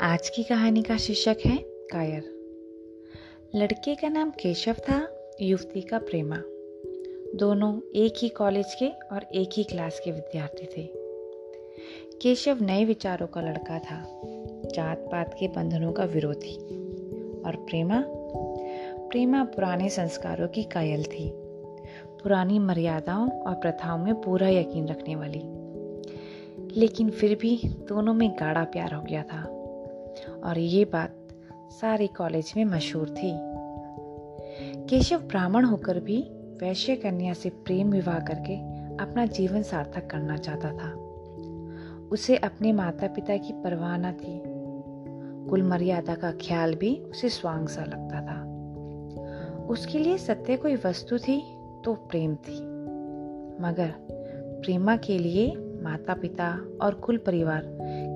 आज की कहानी का शीर्षक है कायर। लड़के का नाम केशव था, युवती का प्रेमा। दोनों एक ही कॉलेज के और एक ही क्लास के विद्यार्थी थे। केशव नए विचारों का लड़का था जात पात के बंधनों का विरोधी। और प्रेमा? प्रेमा पुराने संस्कारों की कायल थी। पुरानी मर्यादाओं और प्रथाओं में पूरा यकीन रखने वाली। लेकिन फिर भी दोनों में गाढ़ा प्यार हो गया था। और ये बात सारे कॉलेज में मशहूर थी। केशव ब्राह्मण होकर भी वैश्य कन्या से प्रेम विवाह करके अपना जीवन सार्थक करना चाहता था। उसे अपने माता पिता की परवाह न थी। कुल मर्यादा का ख्याल भी उसे स्वांग सा लगता था। उसके लिए सत्य कोई वस्तु थी तो प्रेम थी। मगर प्रेमा के लिए माता पिता और कुल परिवार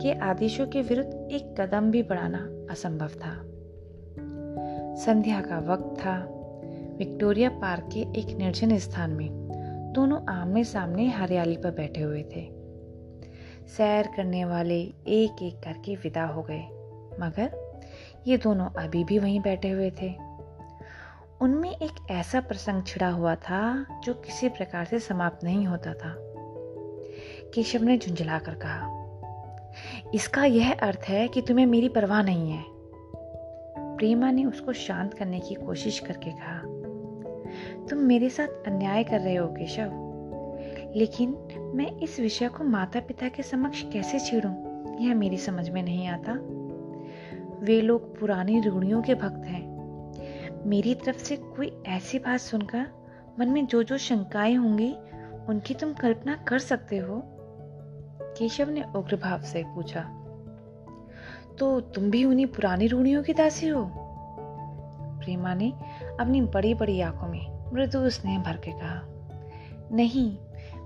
के आदेशों के विरुद्ध एक कदम भी बढ़ाना असंभव था। संध्या का वक्त था। विक्टोरिया पार्क के एक निर्जन स्थान में दोनों आमने सामने हरियाली पर बैठे हुए थे। सैर करने वाले एक एक करके विदा हो गए, मगर ये दोनों अभी भी वहीं बैठे हुए थे। उनमें एक ऐसा प्रसंग छिड़ा हुआ था जो किसी प्रकार से समाप्त नहीं होता था। केशव ने झुंझलाकर कहा इसका यह अर्थ है कि तुम्हें मेरी परवाह नहीं है। प्रेमा ने उसको शांत करने की कोशिश करके कहा, तुम मेरे साथ अन्याय कर रहे हो, केशव। लेकिन मैं इस विषय को माता पिता के समक्ष कैसे छेड़ूं? यह मेरी समझ में नहीं आता। वे लोग पुरानी रूढ़ियों के भक्त हैं। मेरी तरफ़ से कोई ऐसी बात सुनकर मन में जो जो शंकाएँ होंगी, उनकी तुम कल्पना कर सकते हो। केशव ने उग्र भाव से पूछा तो तुम भी उन्हीं पुरानी रूढ़ियों की दासी हो? प्रेमा ने अपनी बड़ी बड़ी आँखों में मृदु स्नेह भर के कहा, नहीं,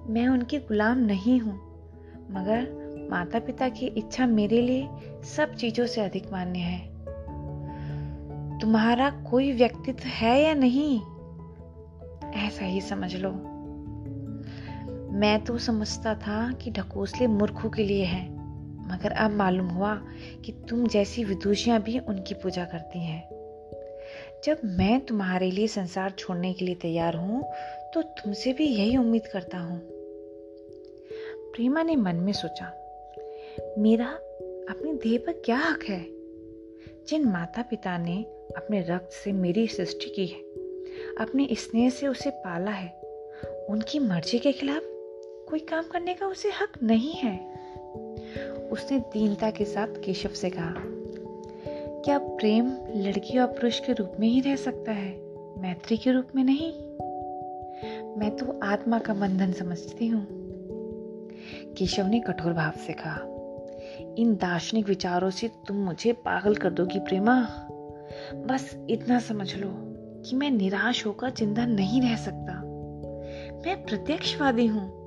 मैं उनकी गुलाम नहीं हूँ, मगर माता पिता की इच्छा मेरे लिए सब चीज़ों से अधिक मान्य है। तुम्हारा कोई व्यक्तित्व है या नहीं? ऐसा ही समझ लो। मैं तो समझता था कि ढकोसले मूर्खों के लिए हैं, मगर अब मालूम हुआ कि तुम जैसी विदुषियाँ भी उनकी पूजा करती हैं। जब मैं तुम्हारे लिए संसार छोड़ने के लिए तैयार हूँ तो तुमसे भी यही उम्मीद करता हूँ। प्रेमा ने मन में सोचा, मेरा अपने देह पर क्या हक है? जिन माता पिता ने अपने रक्त से मेरी सृष्टि की है, अपने स्नेह से उसे पाला है, उनकी मर्ज़ी के खिलाफ कोई काम करने का उसे हक नहीं है। उसने दीनता के साथ केशव से कहा, क्या प्रेम लड़की और पुरुष के रूप में ही रह सकता है? मैत्री के रूप में नहीं? मैं तो आत्मा का बंधन समझती हूँ। केशव ने कठोर भाव से कहा, इन दार्शनिक विचारों से तुम मुझे पागल कर दोगी प्रेमा। बस इतना समझ लो कि मैं निराश होकर ज़िंदा नहीं रह सकता। मैं प्रत्यक्षवादी हूँ।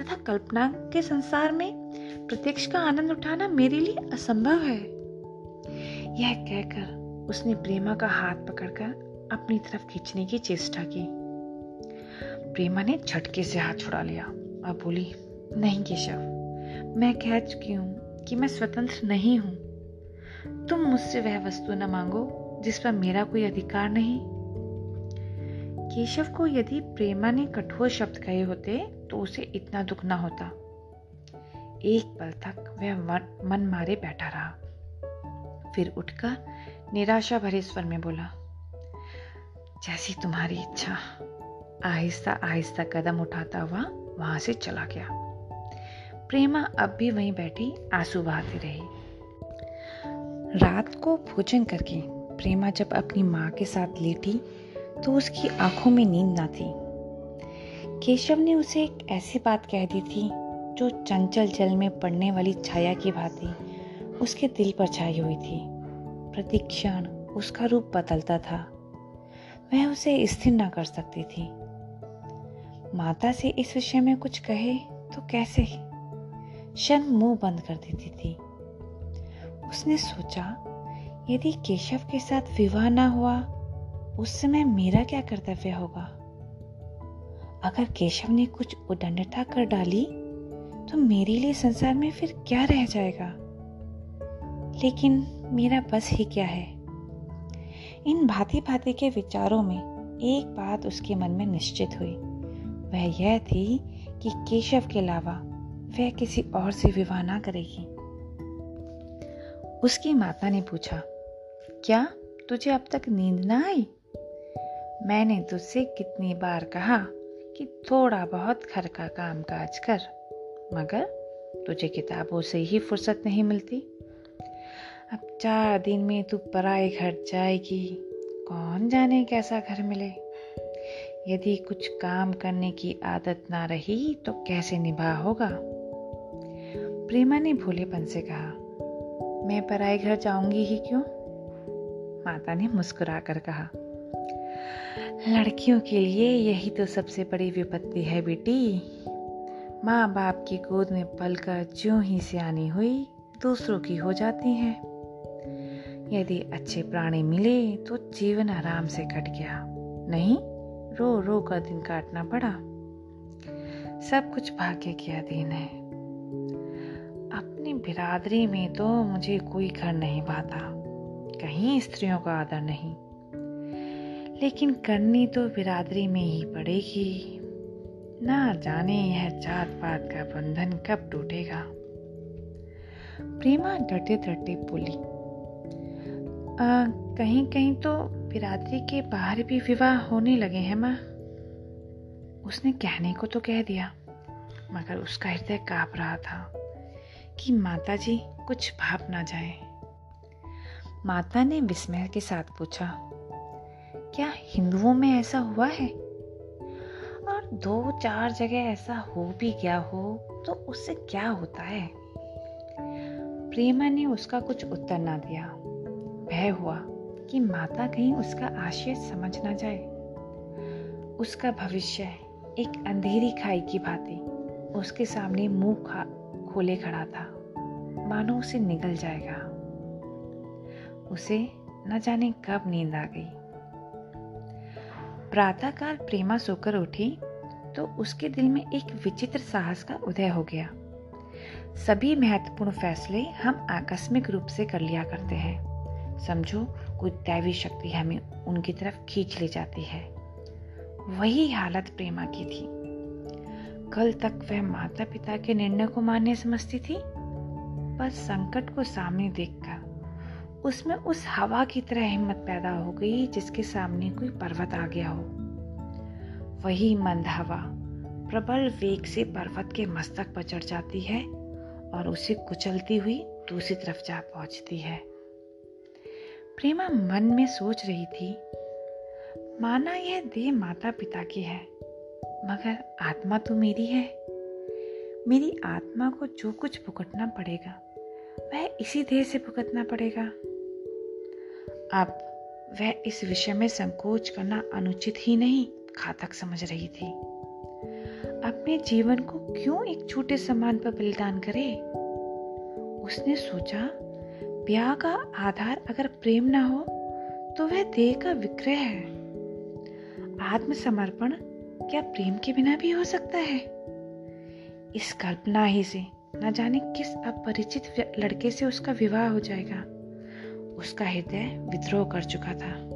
तथा कल्पना के संसार में प्रत्यक्ष का आनंद उठाना मेरे लिए असंभव है। यह कहकर उसने प्रेमा का हाथ पकड़कर अपनी तरफ़ खींचने की चेष्टा की। प्रेमा ने झटके से हाथ छुड़ा लिया और बोली, नहीं केशव, मैं कह चुकी हूँ कि मैं स्वतंत्र नहीं हूँ। तुम मुझसे वह वस्तु न मांगो जिस पर मेरा कोई अधिकार नहीं। केशव को यदि प्रेमा ने कठोर शब्द कहे होते तो उसे इतना दुख ना होता। एक पल तक वह मन मारे बैठा रहा। फिर उठकर निराशा भरे स्वर में बोला, जैसी तुम्हारी इच्छा, आहिस्ता आहिस्ता कदम उठाता हुआ वहाँ से चला गया। प्रेमा अब भी वहीं बैठी, आँसू बहाती रही। रात को भोजन करके प्रेमा जब अपनी माँ के साथ लेटी तो उसकी आँखों में नींद ना थी। केशव ने उसे एक ऐसी बात कह दी थी, जो चंचल जल में पड़ने वाली छाया की भांति उसके दिल पर छाई हुई थी। प्रतिक्षण उसका रूप बदलता था। वह उसे स्थिर ना कर सकती थी। माता से इस विषय में कुछ कहे तो कैसे? शन मुँह बंद कर देती थी। उसने सोचा, यदि केशव के साथ विवाह ना हुआ उस समय मेरा क्या कर्तव्य होगा? अगर केशव ने कुछ उदंडता कर डाली तो मेरे लिए संसार में फिर क्या रह जाएगा? लेकिन मेरा बस ही क्या है? इन भांति भांति के विचारों में एक बात उसके मन में निश्चित हुई। वह यह थी कि केशव के अलावा वह किसी और से विवाह ना करेगी। उसकी माता ने पूछा, क्या तुझे अब तक नींद ना आई? मैंने तुझसे कितनी बार कहा कि थोड़ा बहुत घर का काम काज कर, मगर तुझे किताबों से ही फुर्सत नहीं मिलती। अब चार दिन में तू पराए घर जाएगी, कौन जाने कैसा घर मिले? यदि कुछ काम करने की आदत ना रही तो कैसे निभा होगा? प्रेमा ने भोलेपन से कहा, मैं पराए घर जाऊँगी ही क्यों? माता ने मुस्कुराकर कहा लड़कियों के लिए यही तो सबसे बड़ी विपत्ति है बेटी। माँ बाप की गोद में पलकर ज्यों ही सियानी हुई, दूसरों की हो जाती हैं। यदि अच्छे प्राणी मिले तो जीवन आराम से कट गया। नहीं रो रो कर दिन काटना पड़ा। सब कुछ भाग्य के अधीन है। अपनी बिरादरी में तो मुझे कोई घर नहीं पाता कहीं स्त्रियों का आदर नहीं। लेकिन करनी तो बिरादरी में ही पड़ेगी। ना जाने यह जात पात का बंधन कब टूटेगा। प्रेमा डरते डरते बोली कहीं कहीं तो बिरादरी के बाहर भी विवाह होने लगे हैं माँ। उसने कहने को तो कह दिया, मगर उसका हृदय काँप रहा था कि माता जी कुछ भाप ना जाए। माता ने विस्मय के साथ पूछा क्या हिंदुओं में ऐसा हुआ है? और दो चार जगह ऐसा हो भी गया हो तो उससे क्या होता है? प्रेमा ने उसका कुछ उत्तर ना दिया। भय हुआ कि माता कहीं उसका आशय समझ ना जाए। उसका भविष्य एक अंधेरी खाई की भांति उसके सामने मुँह खोले खड़ा था। मानो उसे निगल जाएगा। उसे न जाने कब नींद आ गई। प्रातःकाल प्रेमा सोकर उठी तो उसके दिल में एक विचित्र साहस का उदय हो गया। सभी महत्वपूर्ण फैसले हम आकस्मिक रूप से कर लिया करते हैं। समझो, कोई दैवी शक्ति हमें उनकी तरफ़ खींच ले जाती है। वही हालत प्रेमा की थी। कल तक वह माता पिता के निर्णय को मान्य समझती थी, पर संकट को सामने देखकर उसमें उस हवा की तरह हिम्मत पैदा हो गई जिसके सामने कोई पर्वत आ गया हो। वही मंद हवा प्रबल वेग से पर्वत के मस्तक पर चढ़ जाती है और उसे कुचलती हुई दूसरी तरफ़ जा पहुँचती है। प्रेमा मन में सोच रही थी, माना यह देह माता पिता की है, मगर आत्मा तो मेरी है। मेरी आत्मा को जो कुछ भुगतना पड़ेगा, वह इसी देह से भुगतना पड़ेगा। अब वह इस विषय में संकोच करना अनुचित ही नहीं, घातक समझ रही थी। अपने जीवन को क्यों एक छोटे सम्मान पर बलिदान करे? उसने सोचा, ब्याह का आधार अगर प्रेम ना हो तो वह देह का विक्रय है। आत्मसमर्पण क्या प्रेम के बिना भी हो सकता है? इस कल्पना ही से न जाने किस अपरिचित लड़के से उसका विवाह हो जाएगा। उसका हृदय विद्रोह कर चुका था।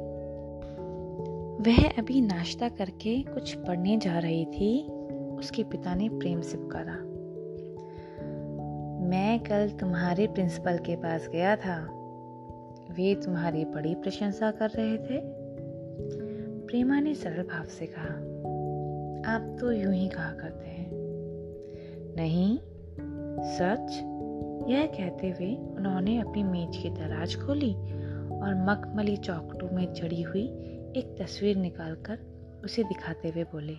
वह अभी नाश्ता करके कुछ पढ़ने जा रही थी। उसके पिता ने प्रेम से पुकारा। मैं कल तुम्हारे प्रिंसिपल के पास गया था। वे तुम्हारी बड़ी प्रशंसा कर रहे थे। प्रेमा ने सरल भाव से कहा, आप तो यूँ ही कहा करते हैं। नहीं, सच? यह कहते हुए उन्होंने अपनी मेज की दराज खोली और मखमली चौकटों में चढ़ी हुई एक तस्वीर निकालकर उसे दिखाते हुए बोले,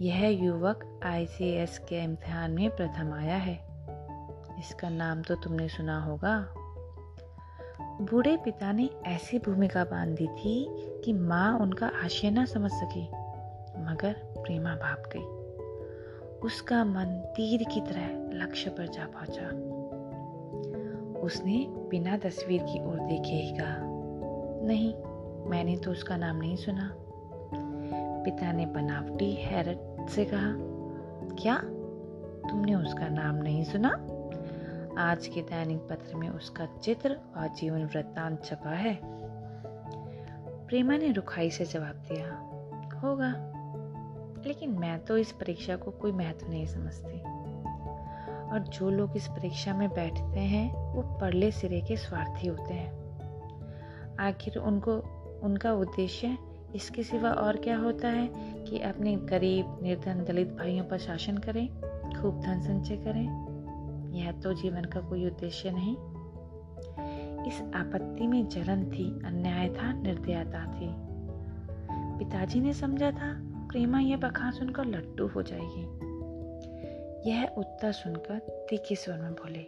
यह युवक आईसीएस के इम्तिहान में प्रथम आया है। इसका नाम तो तुमने सुना होगा। बूढ़े पिता ने ऐसी भूमिका बाँध दी थी कि माँ उनका आशय न समझ सकी, मगर प्रेमा भाप गई। उसका मन तीर की तरह लक्ष्य पर जा पहुँचा। उसने बिना तस्वीर की ओर देखे ही कहा, नहीं, मैंने तो उसका नाम नहीं सुना। पिता ने बनावटी हैरत से कहा, क्या? तुमने उसका नाम नहीं सुना? आज के दैनिक पत्र में उसका चित्र और जीवन वृत्तांत छपा है। प्रेमा ने रुखाई से जवाब दिया, होगा। लेकिन मैं तो इस परीक्षा को कोई महत्व नहीं समझती। और जो लोग इस परीक्षा में बैठते हैं, वो परले सिरे के स्वार्थी होते हैं। आखिर उनको, उनका उद्देश्य इसके सिवा और क्या होता है कि अपने गरीब, निर्धन, दलित भाइयों पर शासन करें, खूब धन संचय करें। यह तो जीवन का कोई उद्देश्य नहीं। इस आपत्ति में जलन थी, अन्याय था, निर्दयता थी। पिताजी ने समझा था प्रेमा यह बखान सुनकर लट्टू हो जाएगी। यह उत्तर सुनकर तीखे स्वर में बोले,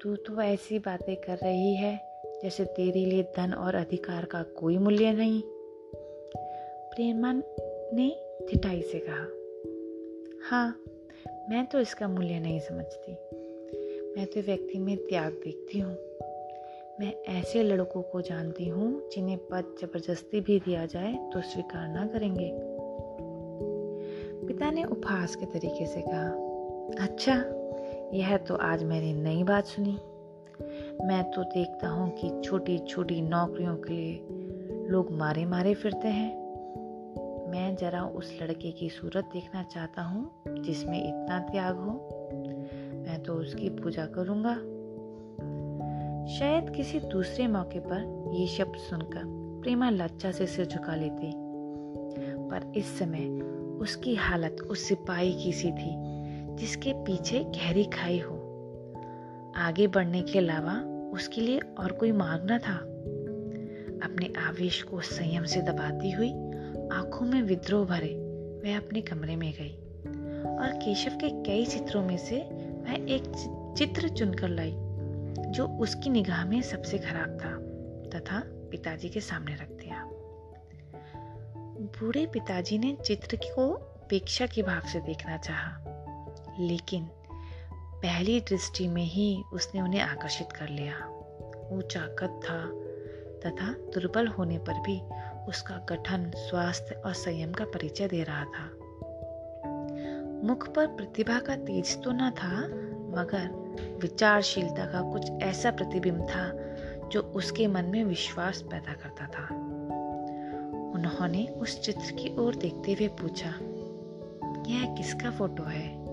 तू तो ऐसी बातें कर रही है जैसे तेरे लिए धन और अधिकार का कोई मूल्य नहीं। प्रेमा ने थिटाई से कहा हाँ मैं तो इसका मूल्य नहीं समझती। मैं तो व्यक्ति में त्याग देखती हूँ। मैं ऐसे लड़कों को जानती हूँ जिन्हें पद ज़बरदस्ती भी दिया जाए तो स्वीकार ना करेंगे। पिता ने उपहास के तरीके से कहा अच्छा यह तो आज मैंने नई बात सुनी। मैं तो देखता हूँ कि छोटी छोटी नौकरियों के लिए लोग मारे मारे फिरते हैं। मैं जरा उस लड़के की सूरत देखना चाहता हूँ जिसमें इतना त्याग हो। मैं तो उसकी पूजा करूँगा। शायद किसी दूसरे मौके पर ये शब्द सुनकर प्रेमा लज्जा से सिर झुका लेती। पर इस समय उसकी हालत उस सिपाही की सी थी, जिसके पीछे गहरी खाई हो। आगे बढ़ने के अलावा उसके लिए और कोई मार्ग न था? अपने आवेश को संयम से दबाती हुई आँखों में विद्रोह भरे वह अपने कमरे में गई और केशव के कई चित्रों में से वह एक चित्र चुनकर लाई, जो उसकी निगाह में सबसे खराब था, तथा पिताजी के सामने रख बूढ़े पिताजी ने चित्र को उपेक्षा के भाव से देखना चाहा, लेकिन पहली दृष्टि में ही उसने उन्हें आकर्षित कर लिया। ऊँचा कद था तथा दुर्बल होने पर भी उसका गठन स्वास्थ्य और संयम का परिचय दे रहा था। मुख पर प्रतिभा का तेज तो न था मगर विचारशीलता का कुछ ऐसा प्रतिबिंब था जो उसके मन में विश्वास पैदा करता था। उन्होंने उस चित्र की ओर देखते हुए पूछा, यह किसका फ़ोटो है?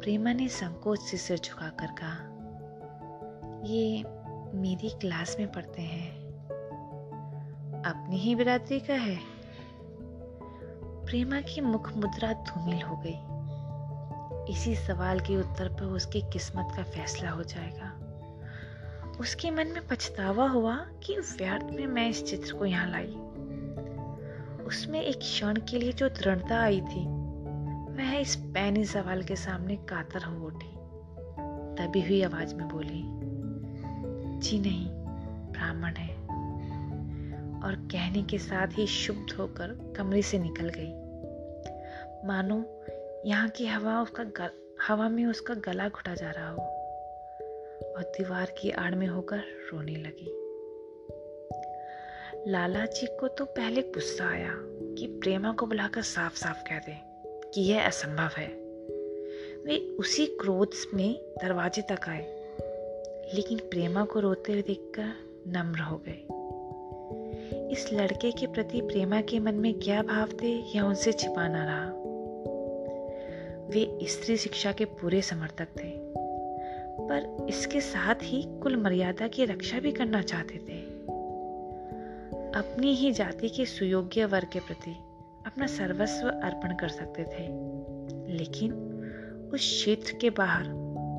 प्रेमा ने संकोच से सिर झुकाकर कहा, ये मेरी क्लास में पढ़ते हैं। अपनी ही बिरादरी का है। प्रेमा की मुख मुद्रा धूमिल हो गई। इसी सवाल के उत्तर पर उसकी किस्मत का फैसला हो जाएगा। उसके मन में पछतावा हुआ कि व्यर्थ में मैं इस चित्र को यहाँ लाई। उसमें एक क्षण के लिए जो दृढ़ता आई थी वह इस पैनी सवाल के सामने कातर हो उठी। तभी हुई आवाज़ में बोली जी नहीं ब्राह्मण है। और कहने के साथ ही शुभ होकर कमरे से निकल गई। मानो यहाँ की हवा उसका गल, हवा में उसका गला घुटा जा रहा हो। और दीवार की आड़ में होकर रोने लगी। लाला जी को तो पहले गुस्सा आया कि प्रेमा को बुलाकर साफ़ साफ़ कह दे कि यह असंभव है। वे उसी क्रोध में दरवाजे तक आए, लेकिन प्रेमा को रोते हुए देखकर नम्र हो गए। इस लड़के के प्रति प्रेमा के मन में क्या भाव थे यह उनसे छिपाना रहा। वे स्त्री शिक्षा के पूरे समर्थक थे, पर इसके साथ ही कुल मर्यादा की रक्षा भी करना चाहते थे। अपनी ही जाति के सुयोग्य वर्ग के प्रति अपना सर्वस्व अर्पण कर सकते थे। लेकिन उस क्षेत्र के बाहर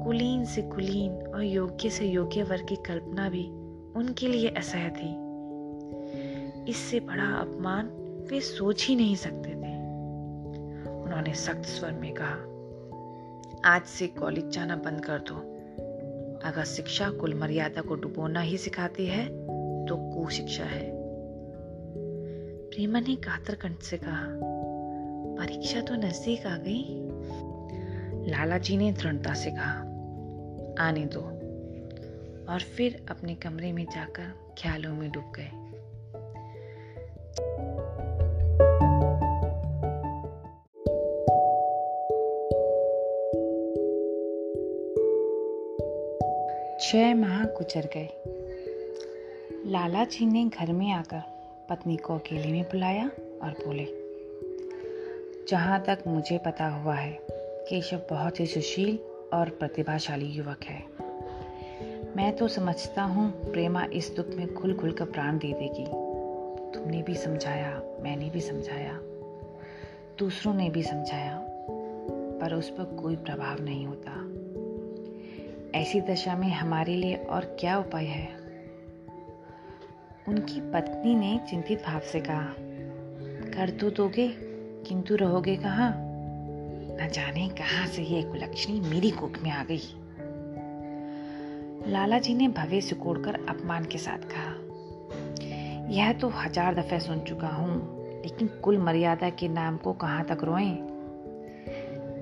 कुलीन से कुलीन और योग्य से योग्य वर्ग की कल्पना भी उनके लिए असह्य थी। इससे बड़ा अपमान वे सोच ही नहीं सकते थे। उन्होंने सख्त स्वर में कहा, आज से कॉलेज जाना बंद कर दो। अगर शिक्षा कुल मर्यादा को डुबोना ही सिखाती है तो कुशिक्षा है। प्रेमा ने कातर कंठ से कहा, परीक्षा तो नज़दीक आ गई? लाला जी ने दृढ़ता से कहा, आने दो। और फिर अपने कमरे में जाकर ख्यालों में डूब गए। छह माह गुजर गए। लाला जी ने घर में आकर पत्नी को अकेले में बुलाया और बोले, जहाँ तक मुझे पता हुआ है, केशव बहुत ही सुशील और प्रतिभाशाली युवक है। मैं तो समझता हूँ प्रेमा इस दुख में खुल खुल कर प्राण दे देगी। तुमने भी समझाया, मैंने भी समझाया, दूसरों ने भी समझाया, पर उस पर कोई प्रभाव नहीं होता। ऐसी दशा में हमारे लिए और क्या उपाय है? उनकी पत्नी ने चिंतित भाव से कहा, कर तो दोगे, किंतु रहोगे कहाँ? न जाने कहाँ से ये कुलक्षणी मेरी कोख में आ गई। लाला जी ने भवे सिकोड़कर अपमान के साथ कहा, यह तो हज़ार दफे सुन चुका हूँ, लेकिन कुल मर्यादा के नाम को कहाँ तक रोएँ?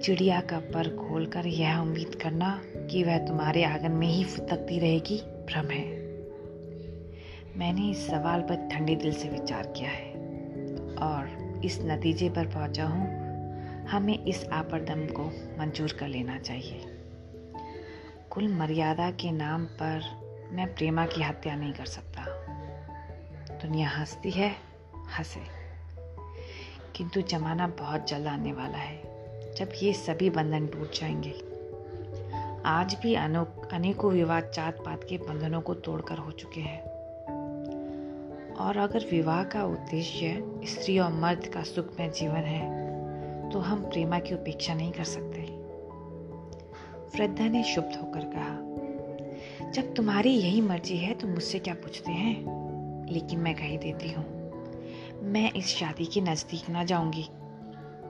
चिड़िया का पर खोलकर यह उम्मीद करना कि वह तुम्हारे आँगन में ही फुतकती रहेगी, भ्रम है। मैंने इस सवाल पर ठंडे दिल से विचार किया है और इस नतीजे पर पहुँचा हूँ, हमें इस आपरदम को मंजूर कर लेना चाहिए। कुल मर्यादा के नाम पर मैं प्रेमा की हत्या नहीं कर सकता। दुनिया हंसती है, हंसे। किंतु जमाना बहुत जल्द आने वाला है, जब ये सभी बंधन टूट जाएँगे। आज भी अनेकों विवाद जात पात के बंधनों को तोड़कर हो चुके हैं। और अगर विवाह का उद्देश्य स्त्री और मर्द का सुखमय जीवन है तो हम प्रेमा की उपेक्षा नहीं कर सकते। वृद्धा ने शुभ होकर कहा, जब तुम्हारी यही मर्ज़ी है तो मुझसे क्या पूछते हैं? लेकिन मैं कही देती हूँ, मैं इस शादी के नज़दीक ना जाऊँगी,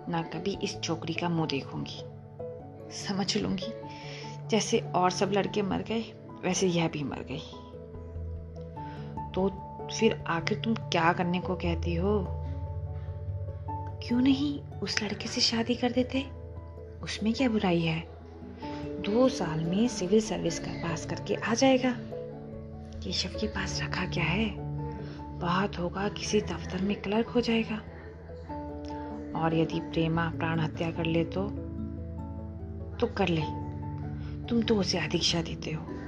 ना कभी इस छोकरी का मुँह देखूँगी। समझ लूँगी, जैसे और सब लड़के मर गए, वैसे यह भी मर गई। तो फिर आखिर तुम क्या करने को कहती हो? क्यों नहीं? उस लड़के से शादी कर देते। उसमें क्या बुराई है? दो साल में सिविल सर्विस का पास करके आ जाएगा। केशव के पास रखा क्या है? बात होगा किसी दफ्तर में क्लर्क हो जाएगा। और यदि प्रेमा प्राण हत्या कर ले तो? तो कर ले। तुम तो उसे अधिक्षा देते हो।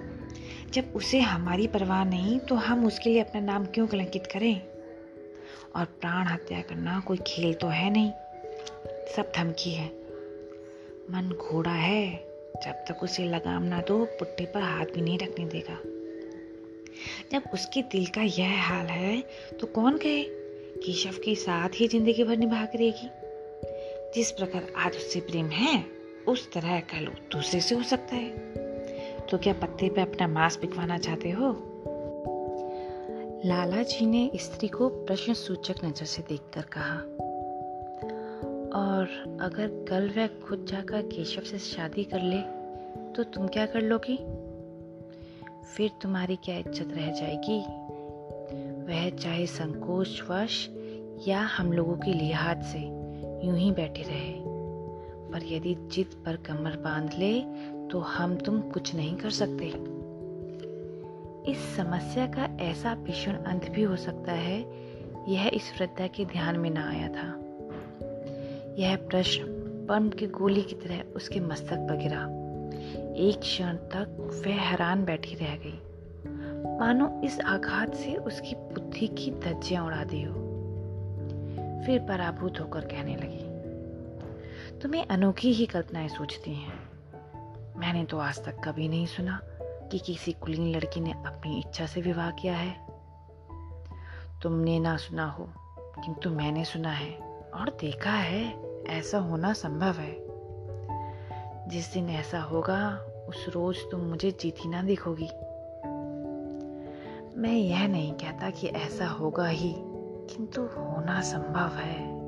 जब उसे हमारी परवाह नहीं तो हम उसके लिए अपना नाम क्यों कलंकित करें? और प्राण हत्या करना कोई खेल तो है नहीं। सब धमकी है। मन घोड़ा है। जब तक उसे लगाम ना दो पुट्टे पर हाथ भी नहीं रखने देगा। जब उसके दिल का यह हाल है तो कौन कहे केशव के साथ ही ज़िंदगी भर निभा करेगी जिस प्रकार आज उससे प्रेम है, उस तरह कल दूसरे से हो सकता है। तो क्या पत्ते पे अपना मांस बिकवाना चाहते हो? लाला जी ने स्त्री को प्रश्न सूचक नज़र से देखकर कहा, और अगर कल वह खुद जाकर केशव से शादी कर ले तो तुम क्या कर लोगी? फिर तुम्हारी क्या इज़्ज़त रह जाएगी? वह चाहे संकोचवश या हम लोगों के लिहाज से, यूँ ही बैठे रहे। पर यदि जिद पर कमर बाँध ले तो हम तुम कुछ नहीं कर सकते। इस समस्या का ऐसा भीषण अंत भी हो सकता है, यह इस वृद्धा के ध्यान में ना आया था। यह प्रश्न पम की गोली की तरह उसके मस्तक पर गिरा। एक क्षण तक वह हैरान बैठी रह गई। मानो इस आघात से उसकी बुद्धि की धज्जियाँ उड़ा दी हो। फिर पराभूत होकर कहने लगी, तुम्हें अनोखी ही कल्पनाएँ सोचती हैं। मैंने तो आज तक कभी नहीं सुना कि किसी कुलीन लड़की ने अपनी इच्छा से विवाह किया है। तुमने ना सुना हो, किंतु मैंने सुना है और देखा है, ऐसा होना संभव है। जिस दिन ऐसा होगा, उस रोज तुम मुझे जीती ना दिखोगी। मैं यह नहीं कहता कि ऐसा होगा ही, किंतु होना संभव है।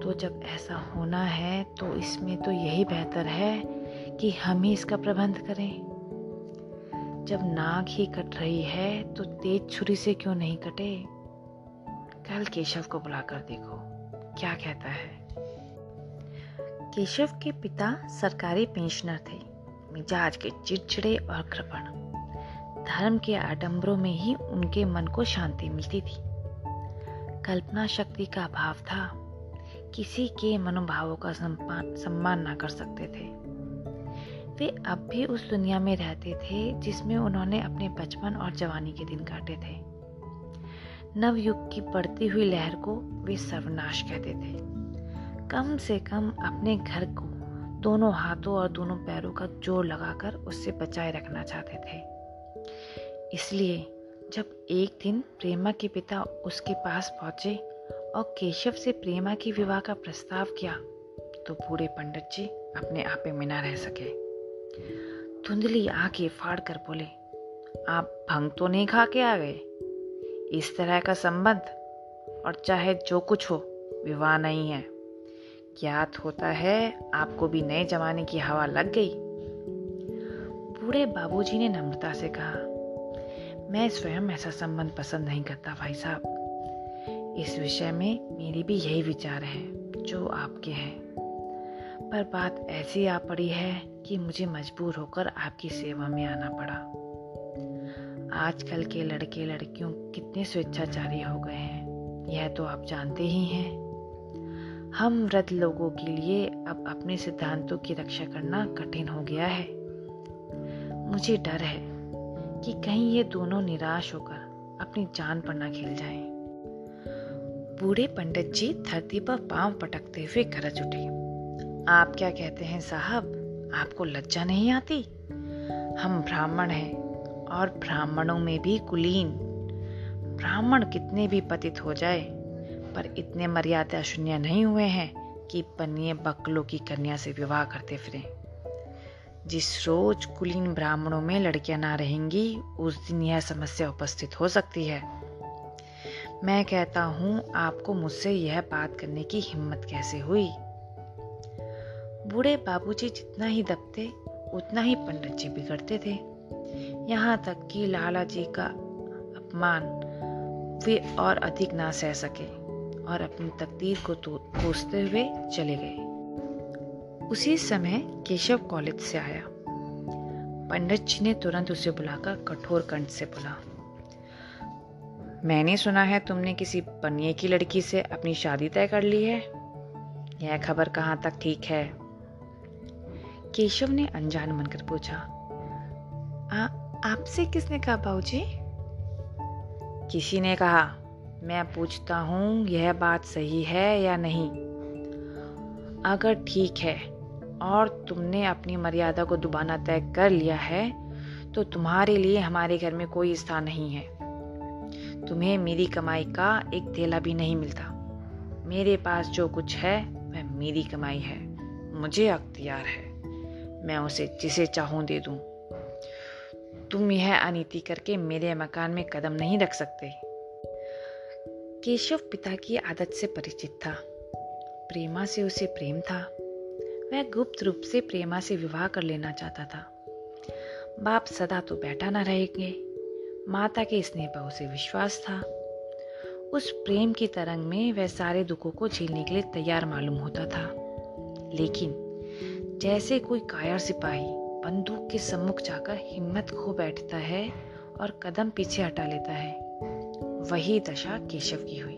तो जब ऐसा होना है तो इसमें तो यही बेहतर है कि हम ही इसका प्रबंध करें। जब नाक ही कट रही है तो तेज छुरी से क्यों नहीं कटे? कल केशव को बुलाकर देखो, क्या कहता है। केशव के पिता सरकारी पेंशनर थे, मिजाज के चिड़चिड़े और कृपण। धर्म के आडंबरों में ही उनके मन को शांति मिलती थी। कल्पना शक्ति का अभाव था, किसी के मनोभावों का सम्मान ना कर सकते थे। वे अब भी उस दुनिया में रहते थे, जिसमें उन्होंने अपने बचपन और जवानी के दिन काटे थे। नवयुग की बढ़ती हुई लहर को वे सर्वनाश कहते थे। कम से कम अपने घर को दोनों हाथों और दोनों पैरों का ज़ोर लगाकर उससे बचाए रखना चाहते थे। इसलिए जब एक दिन प्रेमा के पिता उसके पास पहुँचे और केशव से प्रेमा की विवाह का प्रस्ताव किया तो पूरे पंडित जी अपने आपे में न रह सके। धुंधली आँखें फाड़ कर बोले, आप भंग तो नहीं खा के आ गए? इस तरह का संबंध, और चाहे जो कुछ हो, विवाह नहीं है। ज्ञात होता है आपको भी नए जमाने की हवा लग गई। बूढ़े बाबूजी ने नम्रता से कहा, मैं स्वयं ऐसा संबंध पसंद नहीं करता भाई साहब। इस विषय में मेरी भी यही विचार है, जो आपके हैं। पर बात ऐसी आ पड़ी है कि मुझे मजबूर होकर आपकी सेवा में आना पड़ा। आजकल के लड़के लड़कियों कितने स्वेच्छाचारी हो गए हैं, यह तो आप जानते ही हैं। हम वृद्ध लोगों के लिए अब अपने सिद्धांतों की रक्षा करना कठिन हो गया है। मुझे डर है कि कहीं ये दोनों निराश होकर अपनी जान पर ना खेल जाएँ। बूढ़े पंडित जी धरती पर पाँव पटकते हुए गरज उठे। आप क्या कहते हैं साहब? आपको लज्जा नहीं आती? हम ब्राह्मण हैं और ब्राह्मणों में भी कुलीन। ब्राह्मण कितने भी पतित हो जाए, पर इतने मर्यादा शून्य नहीं हुए हैं कि पन्निए बकलों की कन्या से विवाह करते फिरें। जिस रोज कुलीन ब्राह्मणों में लड़कियाँ ना रहेंगी, उस दिन यह समस्या उपस्थित हो सकती है। मैं कहता हूँ, आपको मुझसे यह बात करने की हिम्मत कैसे हुई? बूढ़े बाबूजी जितना ही दबते, उतना ही पंडित जी बिगड़ते थे। यहाँ तक कि लाला जी का अपमान वे और अधिक ना सह सके और अपनी तकदीर को तो कोसते हुए चले गए। उसी समय केशव कॉलेज से आया। पंडित जी ने तुरंत उसे बुलाकर कठोर कंठ से बोला, मैंने सुना है तुमने किसी पनिये की लड़की से अपनी शादी तय कर ली है। यह खबर कहाँ तक ठीक है? केशव ने अनजान मनकर पूछा आपसे किसने कहा बाबूजी? किसी ने कहा, मैं पूछता हूँ, यह बात सही है या नहीं? अगर ठीक है, और तुमने अपनी मर्यादा को दुबाना तय कर लिया है तो तुम्हारे लिए हमारे घर में कोई स्थान नहीं है। तुम्हें मेरी कमाई का एक थैला भी नहीं मिलता। मेरे पास जो कुछ है, वह मेरी कमाई है। मुझे अख्तियार है। मैं उसे जिसे चाहूँ दे दूँ। तुम यह अनिति करके मेरे मकान में कदम नहीं रख सकते। केशव पिता की आदत से परिचित था। प्रेमा से उसे प्रेम था। वह गुप्त रूप से प्रेमा से विवाह कर लेना चाहता था। बाप सदा तो बैठा न रहेंगे। माता के स्नेह पर उसे विश्वास था। उस प्रेम की तरंग में वह सारे दुखों को झेलने के लिए तैयार मालूम होता था। लेकिन जैसे कोई कायर सिपाही बंदूक के सम्मुख जाकर हिम्मत खो बैठता है और कदम पीछे हटा लेता है। वही दशा केशव की हुई।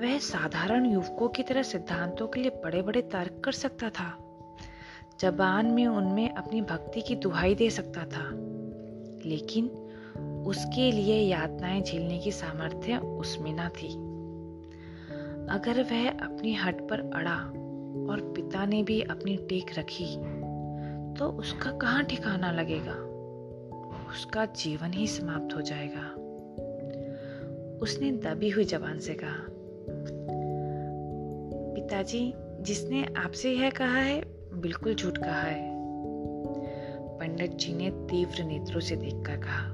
वह साधारण युवकों की तरह सिद्धांतों के लिए बड़े बड़े तर्क कर सकता था। जबान में उनमें अपनी भक्ति की दुहाई दे सकता था। लेकिन उसके लिए यातनाएँ झेलने की सामर्थ्य उसमें ना थी। अगर वह अपनी हट पर अड़ा और पिता ने भी अपनी टेक रखी तो उसका कहाँ ठिकाना लगेगा? उसका जीवन ही समाप्त हो जाएगा। उसने दबी हुई जबान से कहा, पिताजी, जिसने आपसे यह कहा है, बिल्कुल झूठ कहा है। पंडित जी ने तीव्र नेत्रों से देखकर कहा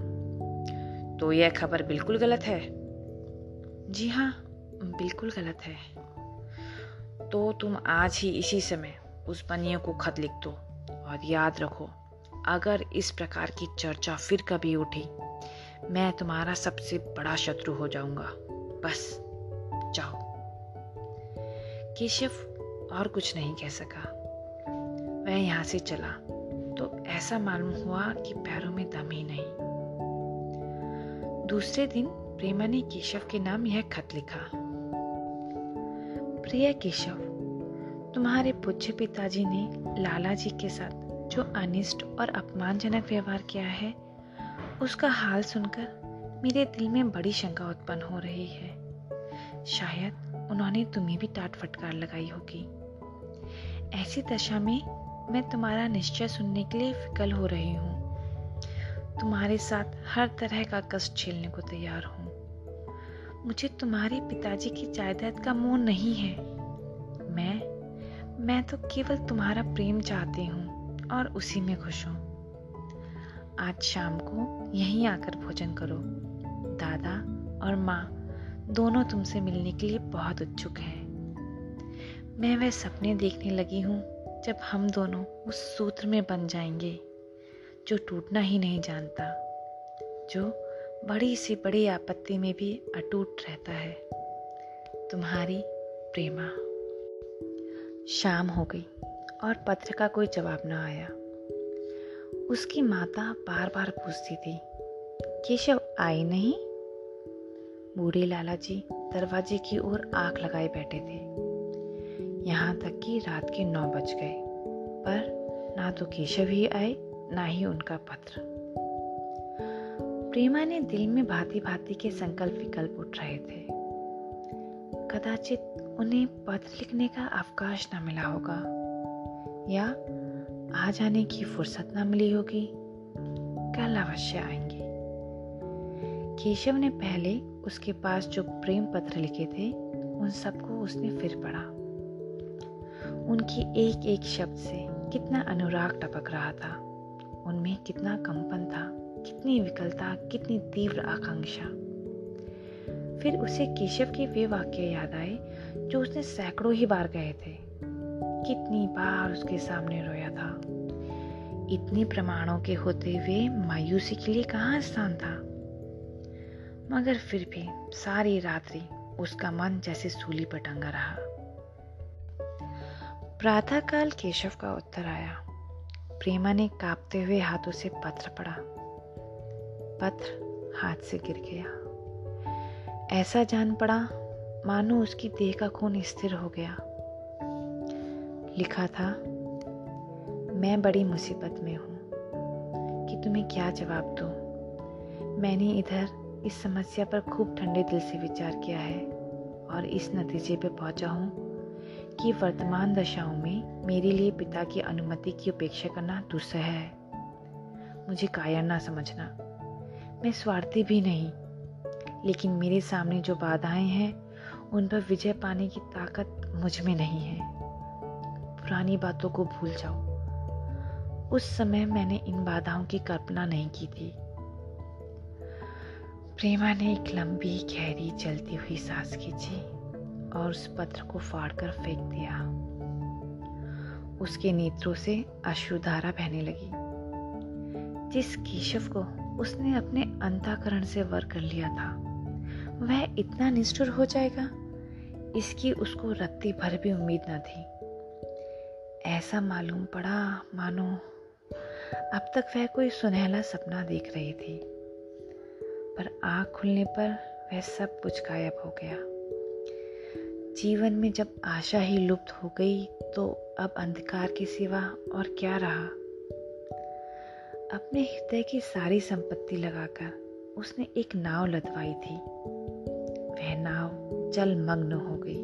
तो यह खबर बिल्कुल गलत है? जी हाँ बिल्कुल गलत है। तो तुम आज ही इसी समय उस बनिए को खत लिख दो और याद रखो, अगर इस प्रकार की चर्चा फिर कभी उठी, मैं तुम्हारा सबसे बड़ा शत्रु हो जाऊँगा। बस, जाओ। केशव और कुछ नहीं कह सका। वह यहाँ से चला तो ऐसा मालूम हुआ कि पैरों में दम ही नहीं। दूसरे दिन प्रेमा ने केशव के नाम यह खत लिखा। प्रिय केशव, तुम्हारे पूज्य पिताजी ने लाला जी के साथ जो अनिष्ट और अपमानजनक व्यवहार किया है, उसका हाल सुनकर मेरे दिल में बड़ी शंका उत्पन्न हो रही है। शायद उन्होंने तुम्हें भी टाट फटकार लगाई होगी। ऐसी दशा में मैं तुम्हारा निश्चय सुनने के लिए विकल हो रही हूँ। तुम्हारे साथ हर तरह का कष्ट झेलने को तैयार हूँ। मुझे तुम्हारे पिताजी की जायदाद का मोह नहीं है। मैं मैं तो केवल तुम्हारा प्रेम चाहती हूँ और उसी में खुश हूँ। आज शाम को यहीं आकर भोजन करो। दादा और माँ दोनों तुमसे मिलने के लिए बहुत उत्सुक हैं। मैं वह सपने देखने लगी हूँ जब हम दोनों उस सूत्र में बन जाएँगे जो टूटना ही नहीं जानता, जो बड़ी से बड़ी आपत्ति में भी अटूट रहता है। तुम्हारी प्रेमा। शाम हो गई और पत्र का कोई जवाब न आया। उसकी माता बार बार पूछती थी, केशव आए नहीं? बूढ़े लाला जी दरवाजे की ओर आँख लगाए बैठे थे। यहाँ तक कि रात के नौ बज गए, पर ना तो केशव ही आए, ना ही उनका पत्र। प्रेमा ने दिल में भांति भांति के संकल्प विकल्प उठ रहे थे। कदाचित उन्हें पत्र लिखने का अवकाश न मिला होगा, या आ जाने की फुर्सत न मिली होगी। कल अवश्य आएँगे। केशव ने पहले उसके पास जो प्रेम पत्र लिखे थे, उन सबको उसने फिर पढ़ा। उनकी एक एक शब्द से कितना अनुराग टपक रहा था, उनमें कितना कंपन था। कितनी विकलता, कितनी तीव्र आकांक्षा। फिर उसे केशव के वे वाक्य याद आए, जो उसने सैकड़ों ही बार गए थे। कितनी बार उसके सामने रोया था। इतने प्रमाणों के होते हुए मायूसी के लिए कहाँ स्थान था? मगर फिर भी सारी रात्रि उसका मन जैसे सूली पर टंगा रहा। प्रातःकाल केशव का उत्तर आया। प्रेमा ने कांपते हुए हाथों से पत्र पढ़ा। पत्र हाथ से गिर गया। ऐसा जान पड़ा, मानो उसकी देह का खून स्थिर हो गया। लिखा था, मैं बड़ी मुसीबत में हूँ, कि तुम्हें क्या जवाब दूँ? मैंने इधर इस समस्या पर खूब ठंडे दिल से विचार किया है और इस नतीजे पे पहुँचा हूँ कि वर्तमान दशाओं में मेरे लिए पिता की अनुमति की उपेक्षा करना दुस्सह है। मुझे कायर ना समझना। मैं स्वार्थी भी नहीं। लेकिन मेरे सामने जो बाधाएँ हैं, उन पर विजय पाने की ताकत मुझमें नहीं है। पुरानी बातों को भूल जाओ। उस समय मैंने इन बाधाओं की कल्पना नहीं की थी। प्रेमा ने एक लंबी, गहरी चलती हुई सांस खींची और उस पत्र को फाड़कर फेंक दिया। उसके नेत्रों से अश्रुधारा बहने लगी। जिस केशव को उसने अपने अंताकरण से वर कर लिया था। वह इतना निष्ठुर हो जाएगा, इसकी उसको रत्ती भर भी उम्मीद न थी। ऐसा मालूम पड़ा, मानो, अब तक वह कोई सुनहला सपना देख रही थी। पर आँख खुलने पर वह सब कुछ गायब हो गया। जीवन में जब आशा ही लुप्त हो गई तो अब अंधकार के सिवा और क्या रहा? अपने हृदय की सारी संपत्ति लगाकर उसने एक नाव लदवाई थी। वह नाव जल मग्न हो गई।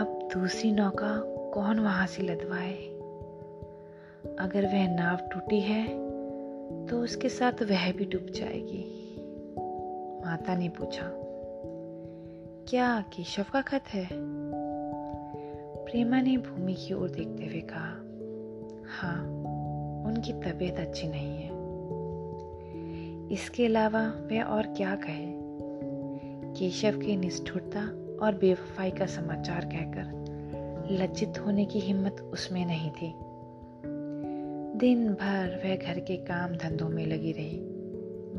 अब दूसरी नौका कौन वहाँ से लदवाए? अगर वह नाव टूटी है तो उसके साथ वह भी डूब जाएगी। माता ने पूछा, क्या केशव का खत है? प्रेमा ने भूमि की ओर देखते हुए कहा हाँ उनकी तबीयत अच्छी नहीं है। इसके अलावा वह और क्या कहे? केशव की निष्ठुरता और बेवफाई का समाचार कहकर लज्जित होने की हिम्मत उसमें नहीं थी। दिन भर वह घर के काम धंधों में लगी रही।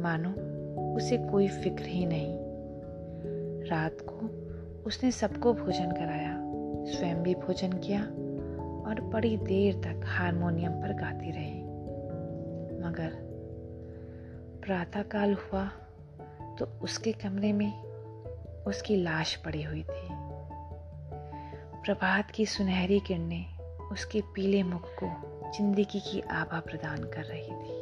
मानो उसे कोई फ़िक्र ही नहीं। रात को उसने सबको भोजन कराया, स्वयं भी भोजन किया और बड़ी देर तक हारमोनियम पर गाती रही। मगर प्रातःकाल हुआ तो उसके कमरे में उसकी लाश पड़ी हुई थी। प्रभात की सुनहरी किरणें उसके पीले मुख को ज़िंदगी की आभा प्रदान कर रही थी।